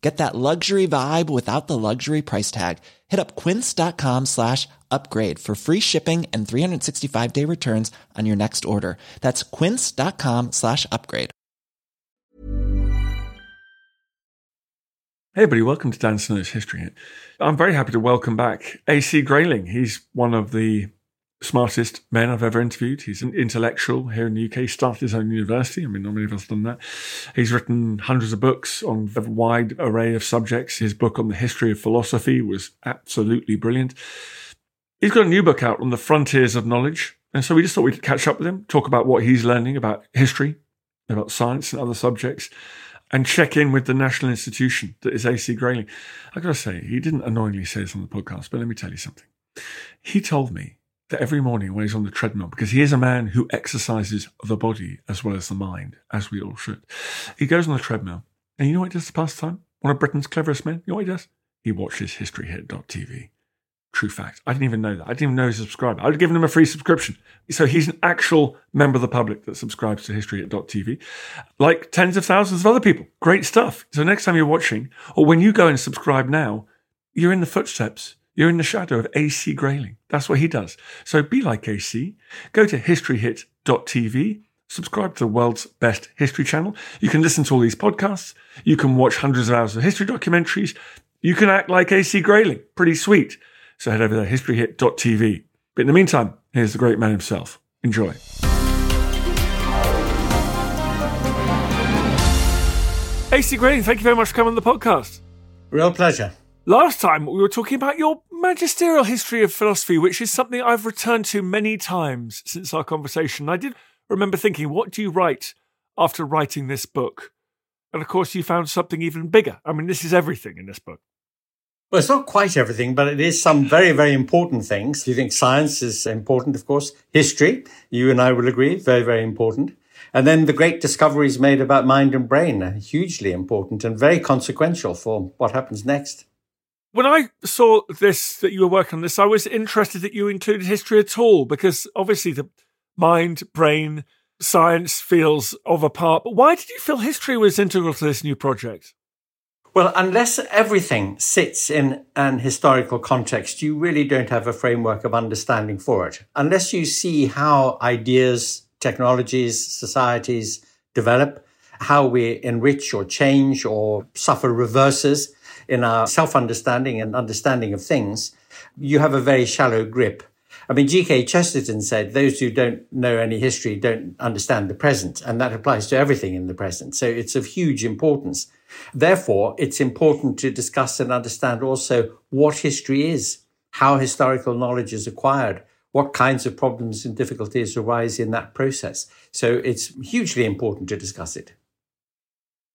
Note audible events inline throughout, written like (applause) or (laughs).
Get that luxury vibe without the luxury price tag. Hit up quince.com slash upgrade for free shipping and 365 day returns on your next order. That's quince.com slash upgrade. Hey everybody, welcome to Dan Snow's History. I'm very happy to welcome back AC Grayling. He's one of the smartest men I've ever interviewed. He's an intellectual here in the UK. He started his own university. I mean, not many of us have done that. He's written hundreds of books on a wide array of subjects. His book on the history of philosophy was absolutely brilliant. He's got a new book out on the frontiers of knowledge. And so we just thought we'd catch up with him, talk about what he's learning about history, about science and other subjects, and check in with the national institution that is AC Grayling. I gotta say, he didn't annoyingly say this on the podcast, but let me tell you something. He told me that every morning when he's on the treadmill, because he is a man who exercises the body as well as the mind, as we all should, he goes on the treadmill. And you know what he does to pass time? One of Britain's cleverest men. You know what he does? He watches HistoryHit.tv. True fact. I didn't even know that. I didn't even know he's a subscriber. I'd have given him a free subscription. So he's an actual member of the public that subscribes to HistoryHit.tv, like tens of thousands of other people. Great stuff. So next time you're watching, or when you go and subscribe now, you're in the footsteps you're in the shadow of AC Grayling. That's what he does. So be like AC. Go to historyhit.tv. Subscribe to the world's best history channel. You can listen to all these podcasts. You can watch hundreds of hours of history documentaries. You can act like AC Grayling. Pretty sweet. So head over to historyhit.tv. But in the meantime, here's the great man himself. Enjoy. AC Grayling, thank you very much for coming on the podcast. Real pleasure. Last time we were talking about your magisterial history of philosophy, which is something I've returned to many times since our conversation. I did remember thinking, what do you write after writing this book? And of course, you found something even bigger. I mean, this is everything in this book. Well, it's not quite everything, but it is some very, very important things. You think science is important, of course. History, you and I will agree, very, very important. And then the great discoveries made about mind and brain are hugely important and very consequential for what happens next. When I saw this, that you were working on this, I was interested that you included history at all because obviously the mind, brain, science feels of a part. But why did you feel history was integral to this new project? Well, unless everything sits in an historical context, you really don't have a framework of understanding for it. Unless you see how ideas, technologies, societies develop, how we enrich or change or suffer reverses, in our self understanding and understanding of things, you have a very shallow grip. I mean, G.K. Chesterton said, those who don't know any history don't understand the present. And that applies to everything in the present. So it's of huge importance. Therefore, it's important to discuss and understand also what history is, how historical knowledge is acquired, what kinds of problems and difficulties arise in that process. So it's hugely important to discuss it.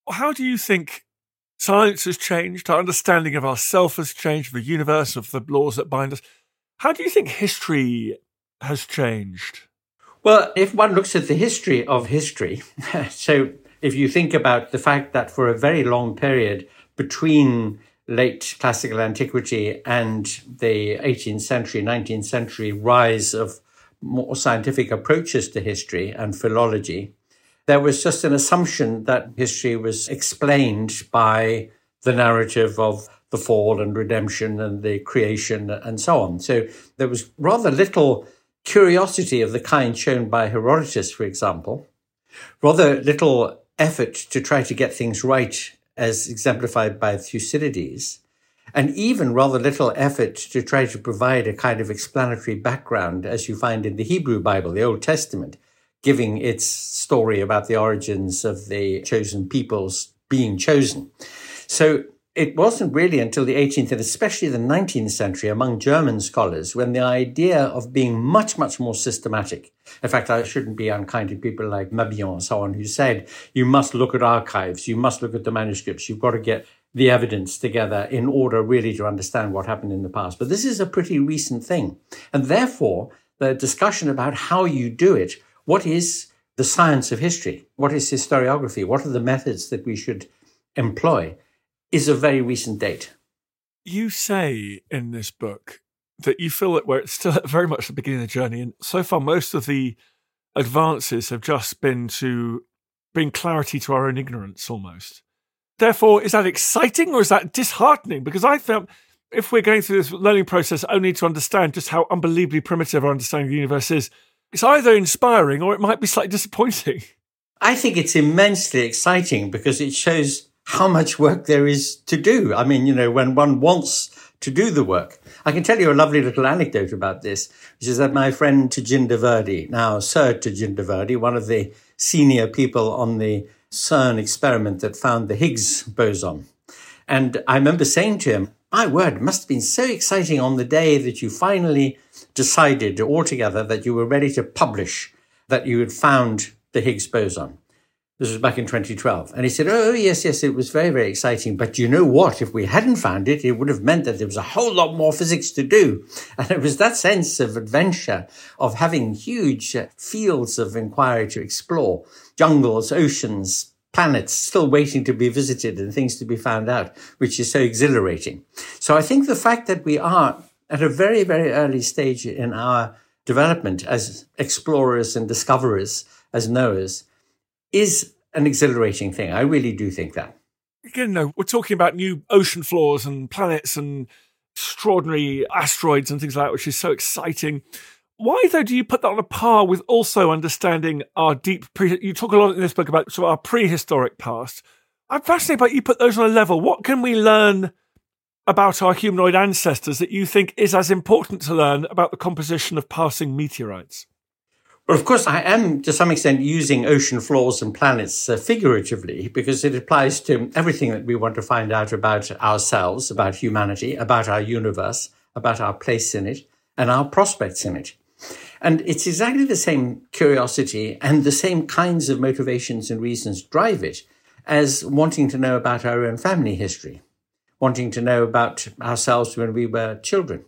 How do you think Science has changed, our understanding of ourself has changed, the universe, of the laws that bind us. How do you think history has changed? Well, if one looks at the history of history, (laughs) so if you think about the fact that for a very long period between late classical antiquity and the 18th century, 19th century rise of more scientific approaches to history and philology, there was just an assumption that history was explained by the narrative of the fall and redemption and the creation and so on. So there was rather little curiosity of the kind shown by Herodotus, for example, rather little effort to try to get things right as exemplified by Thucydides, and even rather little effort to try to provide a kind of explanatory background as you find in the Hebrew Bible, the Old Testament, giving its story about the origins of the chosen peoples being chosen. So it wasn't really until the 18th and especially the 19th century among German scholars when the idea of being much, much more systematic. In fact, I shouldn't be unkind to people like Mabillon and so on who said, you must look at archives, you must look at the manuscripts, you've got to get the evidence together in order really to understand what happened in the past. But this is a pretty recent thing. And therefore, the discussion about how you do it, what is the science of history? What is historiography? What are the methods that we should employ? is a very recent date. You say in this book that you feel that we're still at very much the beginning of the journey, and so far most of the advances have just been to bring clarity to our own ignorance almost. Therefore, is that exciting or is that disheartening? Because I felt if we're going through this learning process only to understand just how unbelievably primitive our understanding of the universe is, it's either inspiring or it might be slightly disappointing. (laughs) I think it's immensely exciting because it shows how much work there is to do. I mean, you know, when one wants to do the work. I can tell you a lovely little anecdote about this, which is that my friend Tejinder Virdee, now Sir Tejinder Virdee, one of the senior people on the CERN experiment that found the Higgs boson. And I remember saying to him, my word, it must have been so exciting on the day that you finally decided altogether that you were ready to publish that you had found the Higgs boson. This was back in 2012. And he said, Oh, yes, yes, it was very, very exciting. But you know what? If we hadn't found it, it would have meant that there was a whole lot more physics to do. (laughs) And it was that sense of adventure, of having huge uh, fields of inquiry to explore, jungles, oceans, planets still waiting to be visited and things to be found out, which is so exhilarating. So I think the fact that we are at a very, very early stage in our development as explorers and discoverers, as knowers, is an exhilarating thing. I really do think that. Again, no, we're talking about new ocean floors and planets and extraordinary asteroids and things like that, which is so exciting. Why, though, do you put that on a par with also understanding our deep pre? You talk a lot in this book about sort of our prehistoric past. I'm fascinated by you put those on a level. What can we learn about our humanoid ancestors that you think is as important to learn about the composition of passing meteorites? Well, of course, I am to some extent using ocean floors and planets uh, figuratively because it applies to everything that we want to find out about ourselves, about humanity, about our universe, about our place in it, and our prospects in it. And it's exactly the same curiosity and the same kinds of motivations and reasons drive it as wanting to know about our own family history, wanting to know about ourselves when we were children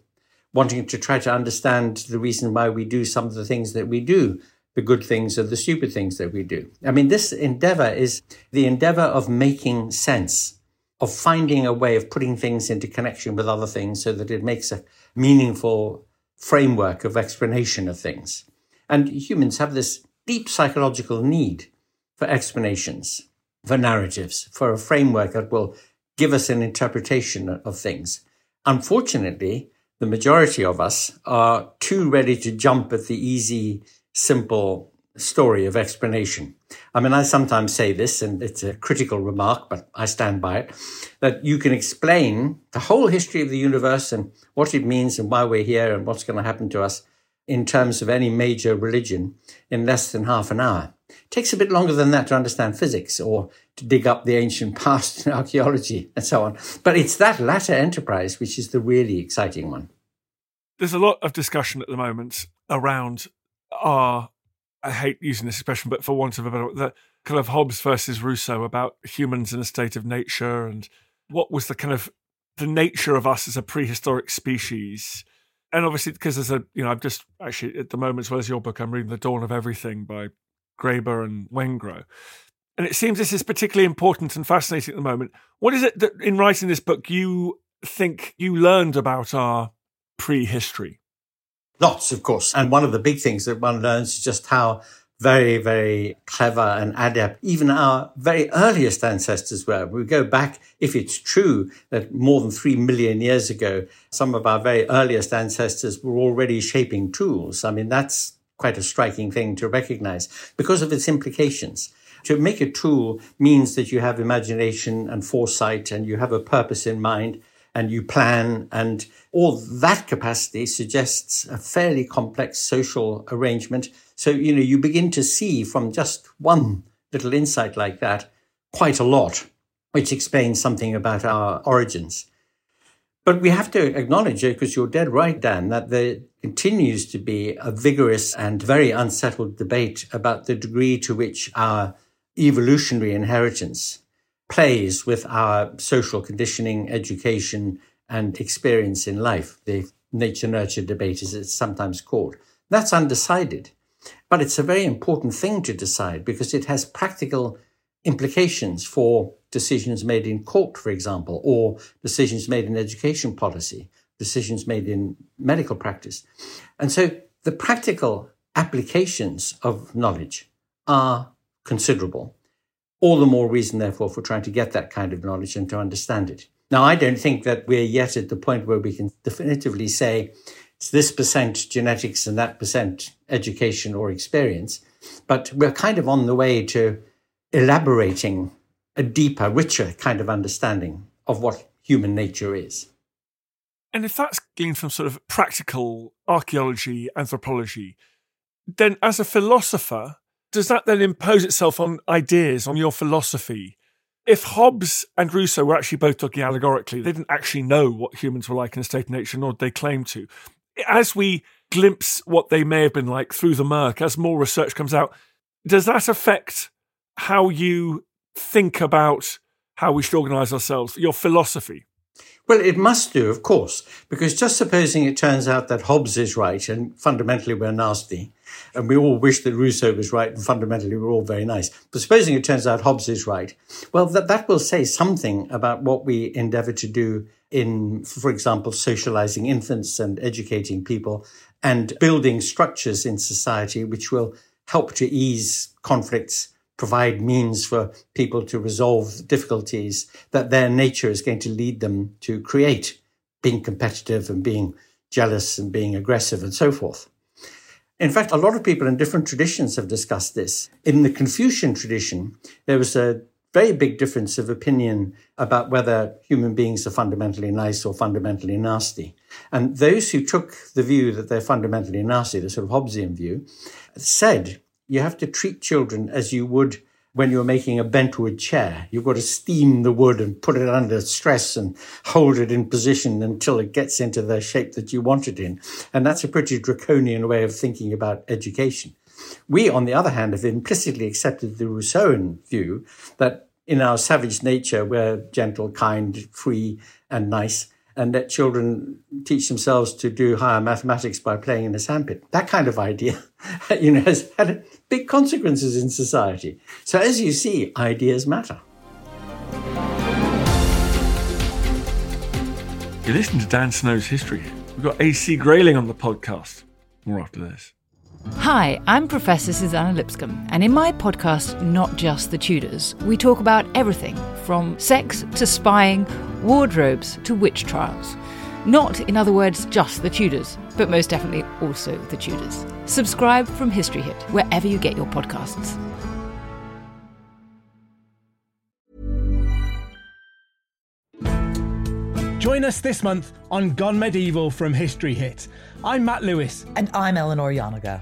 wanting to try to understand the reason why we do some of the things that we do, the good things or the stupid things that we do. I mean, this endeavor is the endeavor of making sense, of finding a way of putting things into connection with other things so that it makes a meaningful framework of explanation of things. And humans have this deep psychological need for explanations, for narratives, for a framework that will give us an interpretation of things. Unfortunately, the majority of us are too ready to jump at the easy, simple story of explanation. I mean, I sometimes say this, and it's a critical remark, but I stand by it, that you can explain the whole history of the universe and what it means and why we're here and what's going to happen to us in terms of any major religion in less than half an hour. It takes a bit longer than that to understand physics or to dig up the ancient (laughs) past in archaeology and so on. But it's that latter enterprise which is the really exciting one. There's a lot of discussion at the moment around our, I hate using this expression, but for want of a better, the kind of Hobbes versus Rousseau about humans in a state of nature and what was the kind of the nature of us as a prehistoric species and obviously because there's a you know i'm just actually at the moment as well as your book i'm reading the dawn of everything by graeber and wengrow and it seems this is particularly important and fascinating at the moment what is it that in writing this book you think you learned about our prehistory lots of course and one of the big things that one learns is just how very, very clever and adept. Even our very earliest ancestors were. We go back, if it's true that more than three million years ago, some of our very earliest ancestors were already shaping tools. I mean, that's quite a striking thing to recognize because of its implications. To make a tool means that you have imagination and foresight and you have a purpose in mind. and you plan and all that capacity suggests a fairly complex social arrangement. So, you know, you begin to see from just one little insight like that quite a lot, which explains something about our origins. But we have to acknowledge, eh, it because you're dead right, Dan, that there continues to be a vigorous and very unsettled debate about the degree to which our evolutionary inheritance plays with our social conditioning, education, and experience in life. The nature nurture debate, as it's sometimes called. That's undecided. But it's a very important thing to decide because it has practical implications for decisions made in court, for example, or decisions made in education policy, decisions made in medical practice. And so the practical applications of knowledge are considerable all the more reason, therefore, for trying to get that kind of knowledge and to understand it. Now, I don't think that we're yet at the point where we can definitively say it's this percent genetics and that percent education or experience, but we're kind of on the way to elaborating a deeper, richer kind of understanding of what human nature is. And if that's gleaned from sort of practical archaeology, anthropology, then as a philosopher, does that then impose itself on ideas, on your philosophy? If Hobbes and Rousseau were actually both talking allegorically, they didn't actually know what humans were like in a state of nature, nor did they claim to. As we glimpse what they may have been like through the murk, as more research comes out, does that affect how you think about how we should organize ourselves, your philosophy? Well, it must do, of course, because just supposing it turns out that Hobbes is right and fundamentally we're nasty, and we all wish that Rousseau was right and fundamentally we're all very nice. But supposing it turns out Hobbes is right, well, that, that will say something about what we endeavor to do in, for example, socializing infants and educating people and building structures in society which will help to ease conflicts provide means for people to resolve difficulties that their nature is going to lead them to create, being competitive and being jealous and being aggressive and so forth. In fact, a lot of people in different traditions have discussed this. In the Confucian tradition, there was a very big difference of opinion about whether human beings are fundamentally nice or fundamentally nasty. And those who took the view that they're fundamentally nasty, the sort of Hobbesian view, said you have to treat children as you would when you're making a bentwood chair. You've got to steam the wood and put it under stress and hold it in position until it gets into the shape that you want it in. And that's a pretty draconian way of thinking about education. We, on the other hand, have implicitly accepted the Rousseauan view that in our savage nature, we're gentle, kind, free, and nice and let children teach themselves to do higher mathematics by playing in a sandpit. That kind of idea, (laughs) you know, has had big consequences in society. So as you see, ideas matter. You listen to Dan Snow's history. We've got AC Grayling on the podcast. More after this. Hi, I'm Professor Suzannah Lipscomb, and in my podcast, Not Just the Tudors, we talk about everything from sex to spying, wardrobes to witch trials. Not, in other words, just the Tudors, but most definitely also the Tudors. Subscribe from History Hit, wherever you get your podcasts. Join us this month on Gone Medieval from History Hit. I'm Matt Lewis. And I'm Eleanor Janega.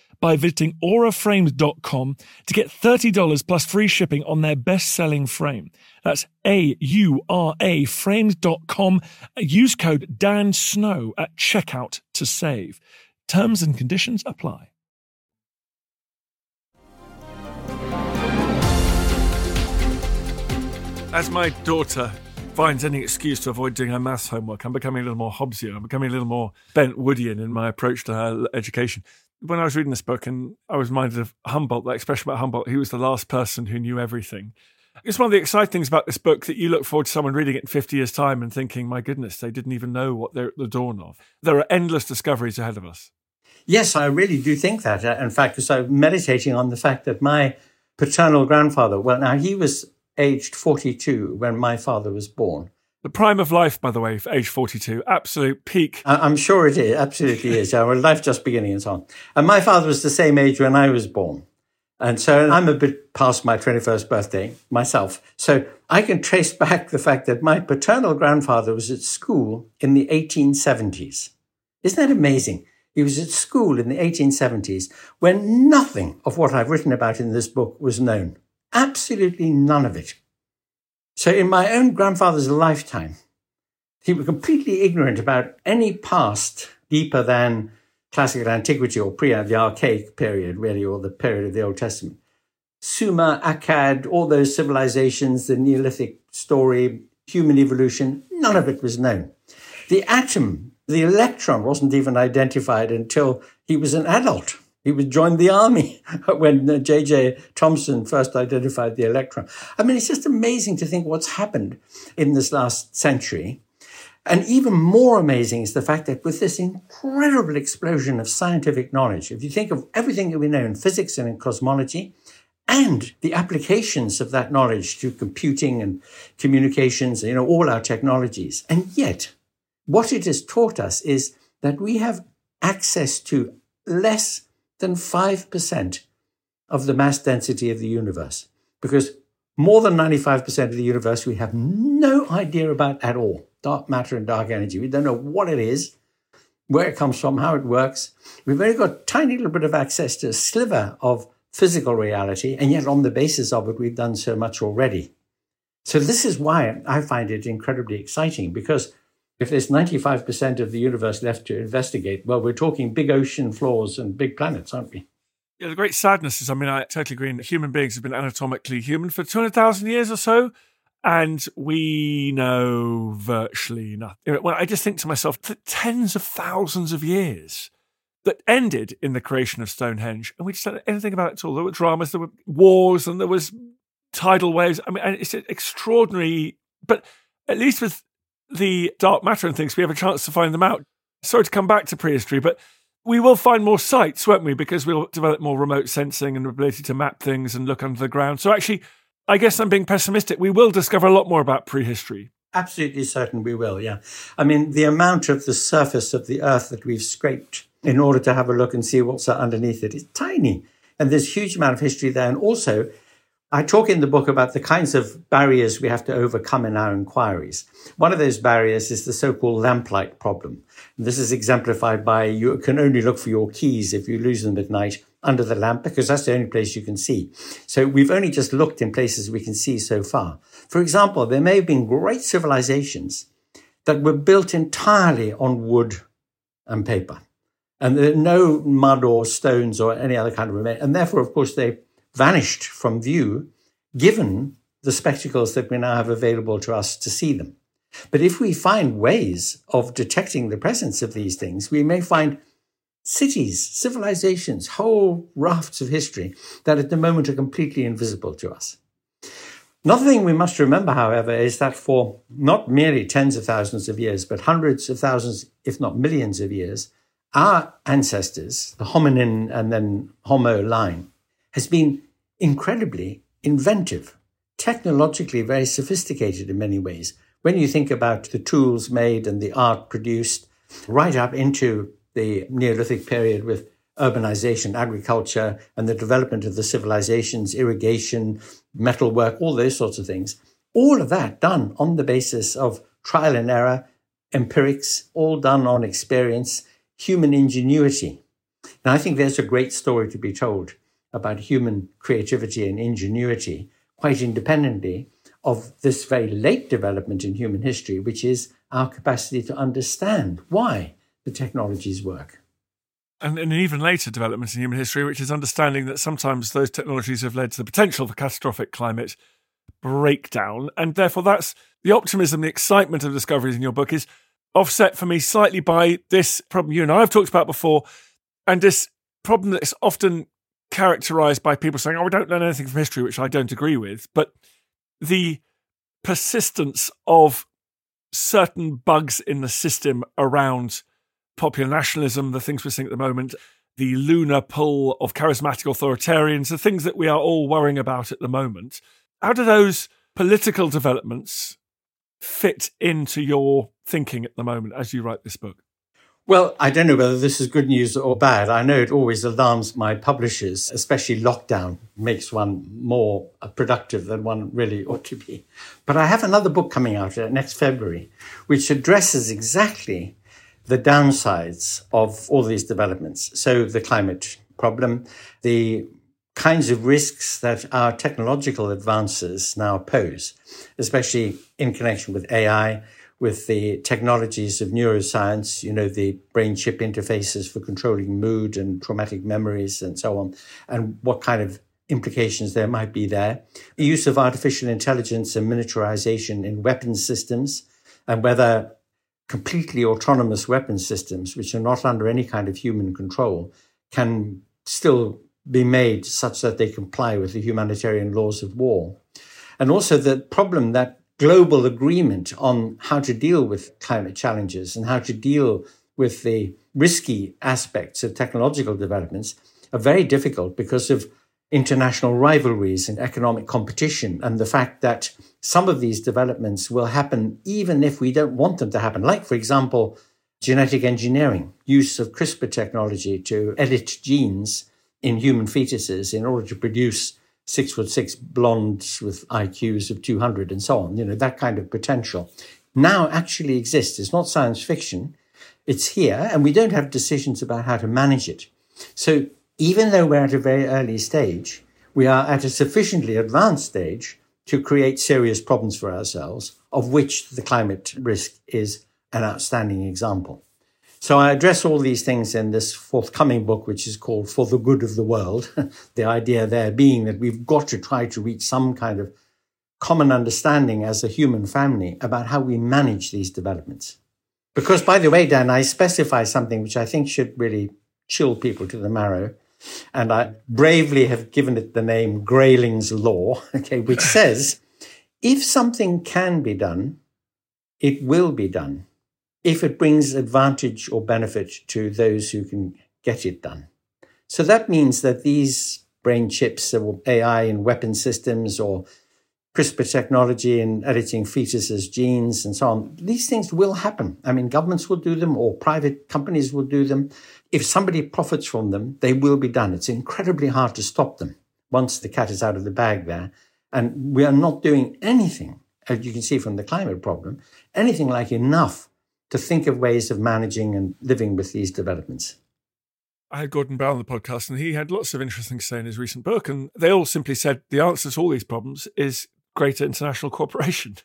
by visiting auraframes.com to get $30 plus free shipping on their best selling frame. That's A U R A frames.com. Use code Dan Snow at checkout to save. Terms and conditions apply. As my daughter finds any excuse to avoid doing her maths homework, I'm becoming a little more Hobbesian. I'm becoming a little more Bent Woodian in my approach to her education. When I was reading this book and I was reminded of Humboldt, that expression about Humboldt, he was the last person who knew everything. It's one of the exciting things about this book that you look forward to someone reading it in 50 years' time and thinking, my goodness, they didn't even know what they're at the dawn of. There are endless discoveries ahead of us. Yes, I really do think that. Uh, in fact, because I'm meditating on the fact that my paternal grandfather, well, now he was aged 42 when my father was born. The prime of life, by the way, for age 42, absolute peak. I'm sure it is, absolutely is. Our life just beginning and so on. And my father was the same age when I was born. And so I'm a bit past my 21st birthday myself. So I can trace back the fact that my paternal grandfather was at school in the 1870s. Isn't that amazing? He was at school in the 1870s when nothing of what I've written about in this book was known. Absolutely none of it. So in my own grandfather's lifetime, he was completely ignorant about any past deeper than classical antiquity or pre the archaic period, really, or the period of the Old Testament. Sumer, Akkad, all those civilizations, the Neolithic story, human evolution, none of it was known. The atom, the electron wasn't even identified until he was an adult. He was joined the army (laughs) when uh, J.J. Thomson first identified the electron. I mean, it's just amazing to think what's happened in this last century. And even more amazing is the fact that with this incredible explosion of scientific knowledge, if you think of everything that we know in physics and in cosmology, and the applications of that knowledge to computing and communications, you know, all our technologies. And yet, what it has taught us is that we have access to less than 5% of the mass density of the universe. Because more than 95% of the universe we have no idea about at all. Dark matter and dark energy. We don't know what it is, where it comes from, how it works. We've only got a tiny little bit of access to a sliver of physical reality, and yet on the basis of it, we've done so much already. So this is why I find it incredibly exciting because if there's 95% of the universe left to investigate, well, we're talking big ocean floors and big planets, aren't we? Yeah, the great sadness is, I mean, I totally agree. Human beings have been anatomically human for 200,000 years or so, and we know virtually nothing. Well, I just think to myself, tens of thousands of years that ended in the creation of Stonehenge, and we just don't know anything about it at all. There were dramas, there were wars, and there was tidal waves. I mean, it's extraordinary, but at least with the dark matter and things, we have a chance to find them out. Sorry to come back to prehistory, but we will find more sites, won't we? Because we'll develop more remote sensing and ability to map things and look under the ground. So actually, I guess I'm being pessimistic. We will discover a lot more about prehistory. Absolutely certain we will, yeah. I mean, the amount of the surface of the earth that we've scraped in order to have a look and see what's underneath it is tiny. And there's a huge amount of history there. And also, I talk in the book about the kinds of barriers we have to overcome in our inquiries. One of those barriers is the so-called lamplight problem. And this is exemplified by you can only look for your keys if you lose them at night under the lamp because that's the only place you can see. So we've only just looked in places we can see so far. For example, there may have been great civilizations that were built entirely on wood and paper. And there are no mud or stones or any other kind of remain. And therefore, of course, they vanished from view, given the spectacles that we now have available to us to see them. But if we find ways of detecting the presence of these things, we may find cities, civilizations, whole rafts of history that at the moment are completely invisible to us. Another thing we must remember, however, is that for not merely tens of thousands of years, but hundreds of thousands, if not millions of years, our ancestors, the hominin and then Homo line, has been incredibly inventive, technologically very sophisticated in many ways. When you think about the tools made and the art produced, right up into the Neolithic period with urbanization, agriculture, and the development of the civilizations, irrigation, metalwork, all those sorts of things. All of that done on the basis of trial and error, empirics, all done on experience, human ingenuity. And I think there's a great story to be told about human creativity and ingenuity, quite independently of this very late development in human history, which is our capacity to understand why the technologies work. And, an even later development in human history, which is understanding that sometimes those technologies have led to the potential for catastrophic climate breakdown. And therefore, that's the optimism, the excitement of discoveries in your book is offset for me slightly by this problem you and I have talked about before, and this problem that is often characterized by people saying, oh, we don't learn anything from history, which I don't agree with. But the persistence of certain bugs in the system around popular nationalism, the things we're seeing at the moment, the lunar pull of charismatic authoritarians, the things that we are all worrying about at the moment. How do those political developments fit into your thinking at the moment as you write this book? Well, I don't know whether this is good news or bad. I know it always alarms my publishers, especially lockdown makes one more productive than one really ought to be. But I have another book coming out uh, next February, which addresses exactly the downsides of all these developments. So the climate problem, the kinds of risks that our technological advances now pose, especially in connection with AI, with the technologies of neuroscience, you know, the brain chip interfaces for controlling mood and traumatic memories and so on, and what kind of implications there might be there. The use of artificial intelligence and miniaturization in weapons systems, and whether completely autonomous weapon systems, which are not under any kind of human control, can still be made such that they comply with the humanitarian laws of war. And also the problem that global agreement on how to deal with climate challenges and how to deal with the risky aspects of technological developments are very difficult because of international rivalries and economic competition and the fact that some of these developments will happen even if we don't want them to happen. Like, for example, genetic engineering, use of CRISPR technology to edit genes in human fetuses in order to produce six foot six blondes with IQs of 200 and so on. You know, that kind of potential now actually exists. It's not science fiction. It's here and we don't have decisions about how to manage it. So even though we're at a very early stage, we are at a sufficiently advanced stage to create serious problems for ourselves, of which the climate risk is an outstanding example. So I address all these things in this forthcoming book, which is called For the Good of the World. (laughs) the idea there being that we've got to try to reach some kind of common understanding as a human family about how we manage these developments. Because, by the way, Dan, I specify something which I think should really chill people to the marrow. And I bravely have given it the name Grayling's Law, (laughs) okay, which says if something can be done, it will be done if it brings advantage or benefit to those who can get it done. So that means that these brain chips or AI in weapon systems or CRISPR technology in editing fetuses' genes and so on, these things will happen. I mean, governments will do them or private companies will do them if somebody profits from them, they will be done. It's incredibly hard to stop them once the cat is out of the bag there. And we are not doing anything, as you can see from the climate problem, anything like enough to think of ways of managing and living with these developments. I had Gordon Brown on the podcast, and he had lots of interesting to say in his recent book. And they all simply said the answer to all these problems is greater international (laughs) cooperation.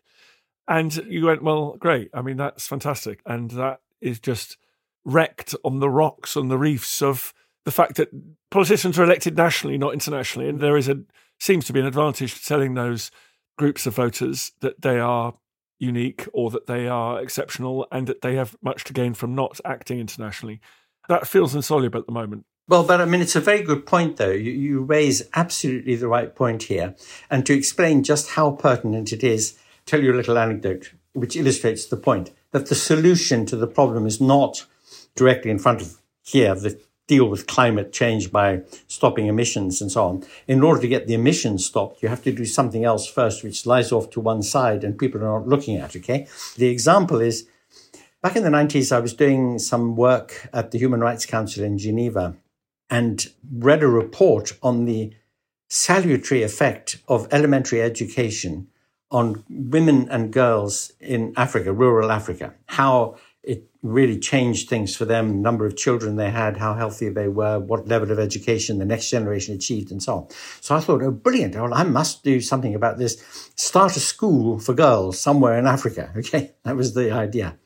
And you went, well, great. I mean, that's fantastic. And that is just wrecked on the rocks on the reefs of the fact that politicians are elected nationally, not internationally, and there is a seems to be an advantage to telling those groups of voters that they are unique or that they are exceptional and that they have much to gain from not acting internationally. That feels insoluble at the moment. Well, but I mean, it's a very good point, though. You, you raise absolutely the right point here. And to explain just how pertinent it is, tell you a little anecdote which illustrates the point that the solution to the problem is not directly in front of here, the deal with climate change by stopping emissions and so on. In order to get the emissions stopped, you have to do something else first, which lies off to one side and people are not looking at, okay? The example is back in the 90s, I was doing some work at the Human Rights Council in Geneva and read a report on the salutary effect of elementary education on women and girls in Africa, rural Africa, how it really changed things for them, number of children they had, how healthy they were, what level of education the next generation achieved, and so on. So I thought, oh, brilliant. Well, I must do something about this. Start a school for girls somewhere in Africa. (laughs) Okay. That was the idea.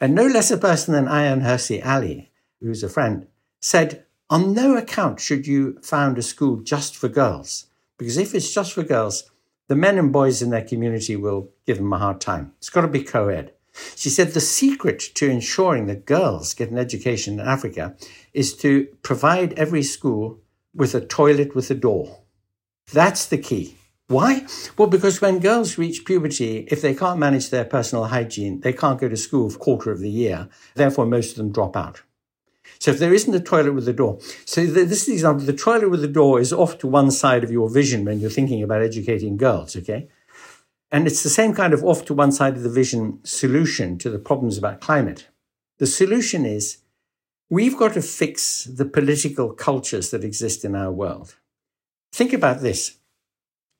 And no less a person than Ayaan Hirsi Ali, who's a friend, said, on no account should you found a school just for girls. Because if it's just for girls, the men and boys in their community will give them a hard time. It's got to be co ed. She said the secret to ensuring that girls get an education in Africa is to provide every school with a toilet with a door. That's the key. Why? Well, because when girls reach puberty, if they can't manage their personal hygiene, they can't go to school for a quarter of the year. Therefore, most of them drop out. So if there isn't a toilet with a door, so this is the example, the toilet with a door is off to one side of your vision when you're thinking about educating girls, okay? And it's the same kind of off to one side of the vision solution to the problems about climate. The solution is we've got to fix the political cultures that exist in our world. Think about this.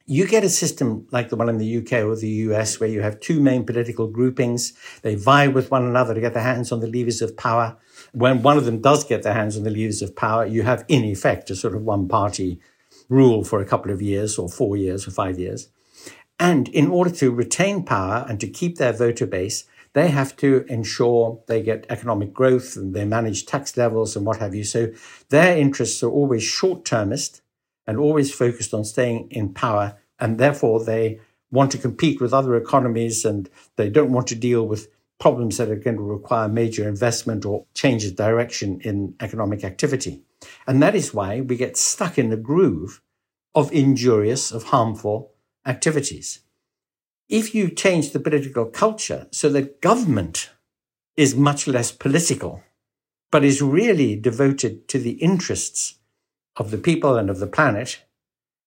You get a system like the one in the UK or the US where you have two main political groupings. They vie with one another to get their hands on the levers of power. When one of them does get their hands on the levers of power, you have in effect a sort of one party rule for a couple of years or four years or five years. And in order to retain power and to keep their voter base, they have to ensure they get economic growth and they manage tax levels and what have you. So their interests are always short termist and always focused on staying in power. And therefore, they want to compete with other economies and they don't want to deal with problems that are going to require major investment or change of direction in economic activity. And that is why we get stuck in the groove of injurious, of harmful activities. If you change the political culture so that government is much less political, but is really devoted to the interests of the people and of the planet,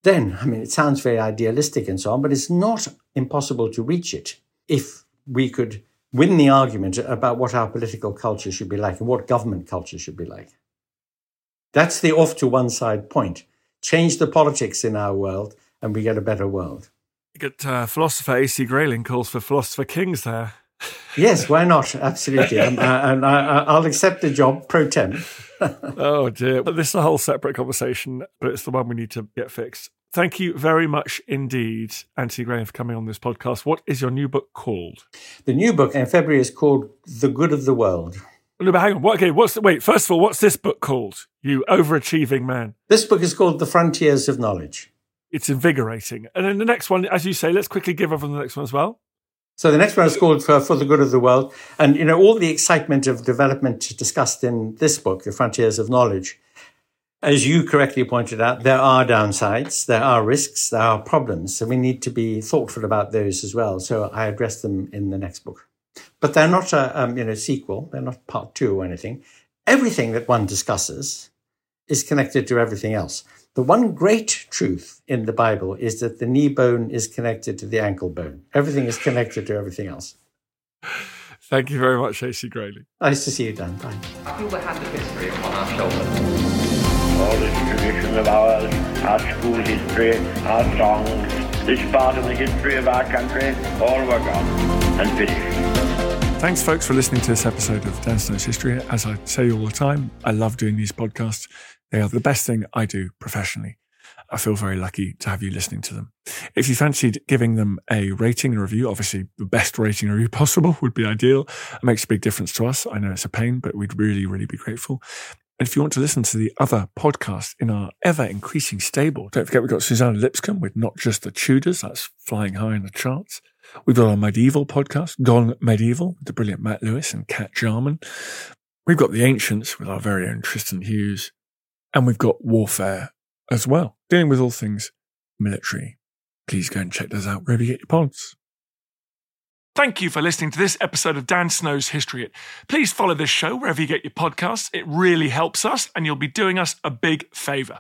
then, I mean, it sounds very idealistic and so on, but it's not impossible to reach it if we could win the argument about what our political culture should be like and what government culture should be like. That's the off to one side point. Change the politics in our world and we get a better world. You get uh, philosopher A.C. Grayling calls for philosopher kings there. (laughs) yes, why not? Absolutely. um, uh, and I, will accept the job pro tem. (laughs) oh, dear. But this is a whole separate conversation, but it's the one we need to get fixed. Thank you very much indeed, Anthony Grayling, for coming on this podcast. What is your new book called? The new book in February is called The Good of the World. No, but hang on. What, okay, what's the, wait? First of all, what's this book called? You overachieving man. This book is called The Frontiers of Knowledge. It's invigorating. And then the next one, as you say, let's quickly give over the next one as well. So the next one is called for, for the Good of the World. And, you know, all the excitement of development discussed in this book, The Frontiers of Knowledge, as you correctly pointed out, there are downsides, there are risks, there are problems, and we need to be thoughtful about those as well. So I address them in the next book. But they're not a um, you know sequel, they're not part two or anything. Everything that one discusses is connected to everything else. The one great truth in the Bible is that the knee bone is connected to the ankle bone. Everything is connected to everything else. Thank you very much, AC Grayling. Nice to see you, Dan. Bye. feel the hand of history upon our shoulders. All this tradition of ours, our school history, our songs, this part of the history of our country, all were gone and finished. Thanks, folks, for listening to this episode of Dan Snow's History. As I say all the time, I love doing these podcasts. They are the best thing I do professionally. I feel very lucky to have you listening to them. If you fancied giving them a rating and review, obviously the best rating review possible would be ideal. It makes a big difference to us. I know it's a pain, but we'd really, really be grateful. And if you want to listen to the other podcasts in our ever increasing stable, don't forget we've got Suzannah Lipscomb with Not Just the Tudors. That's flying high in the charts. We've got our medieval podcast, Gone Medieval, with the brilliant Matt Lewis and Kat Jarman. We've got the Ancients with our very own Tristan Hughes. And we've got Warfare as well, dealing with all things military. Please go and check those out wherever you get your pods. Thank you for listening to this episode of Dan Snow's History Hit. Please follow this show wherever you get your podcasts. It really helps us, and you'll be doing us a big favour.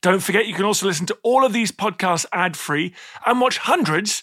Don't forget, you can also listen to all of these podcasts ad free and watch hundreds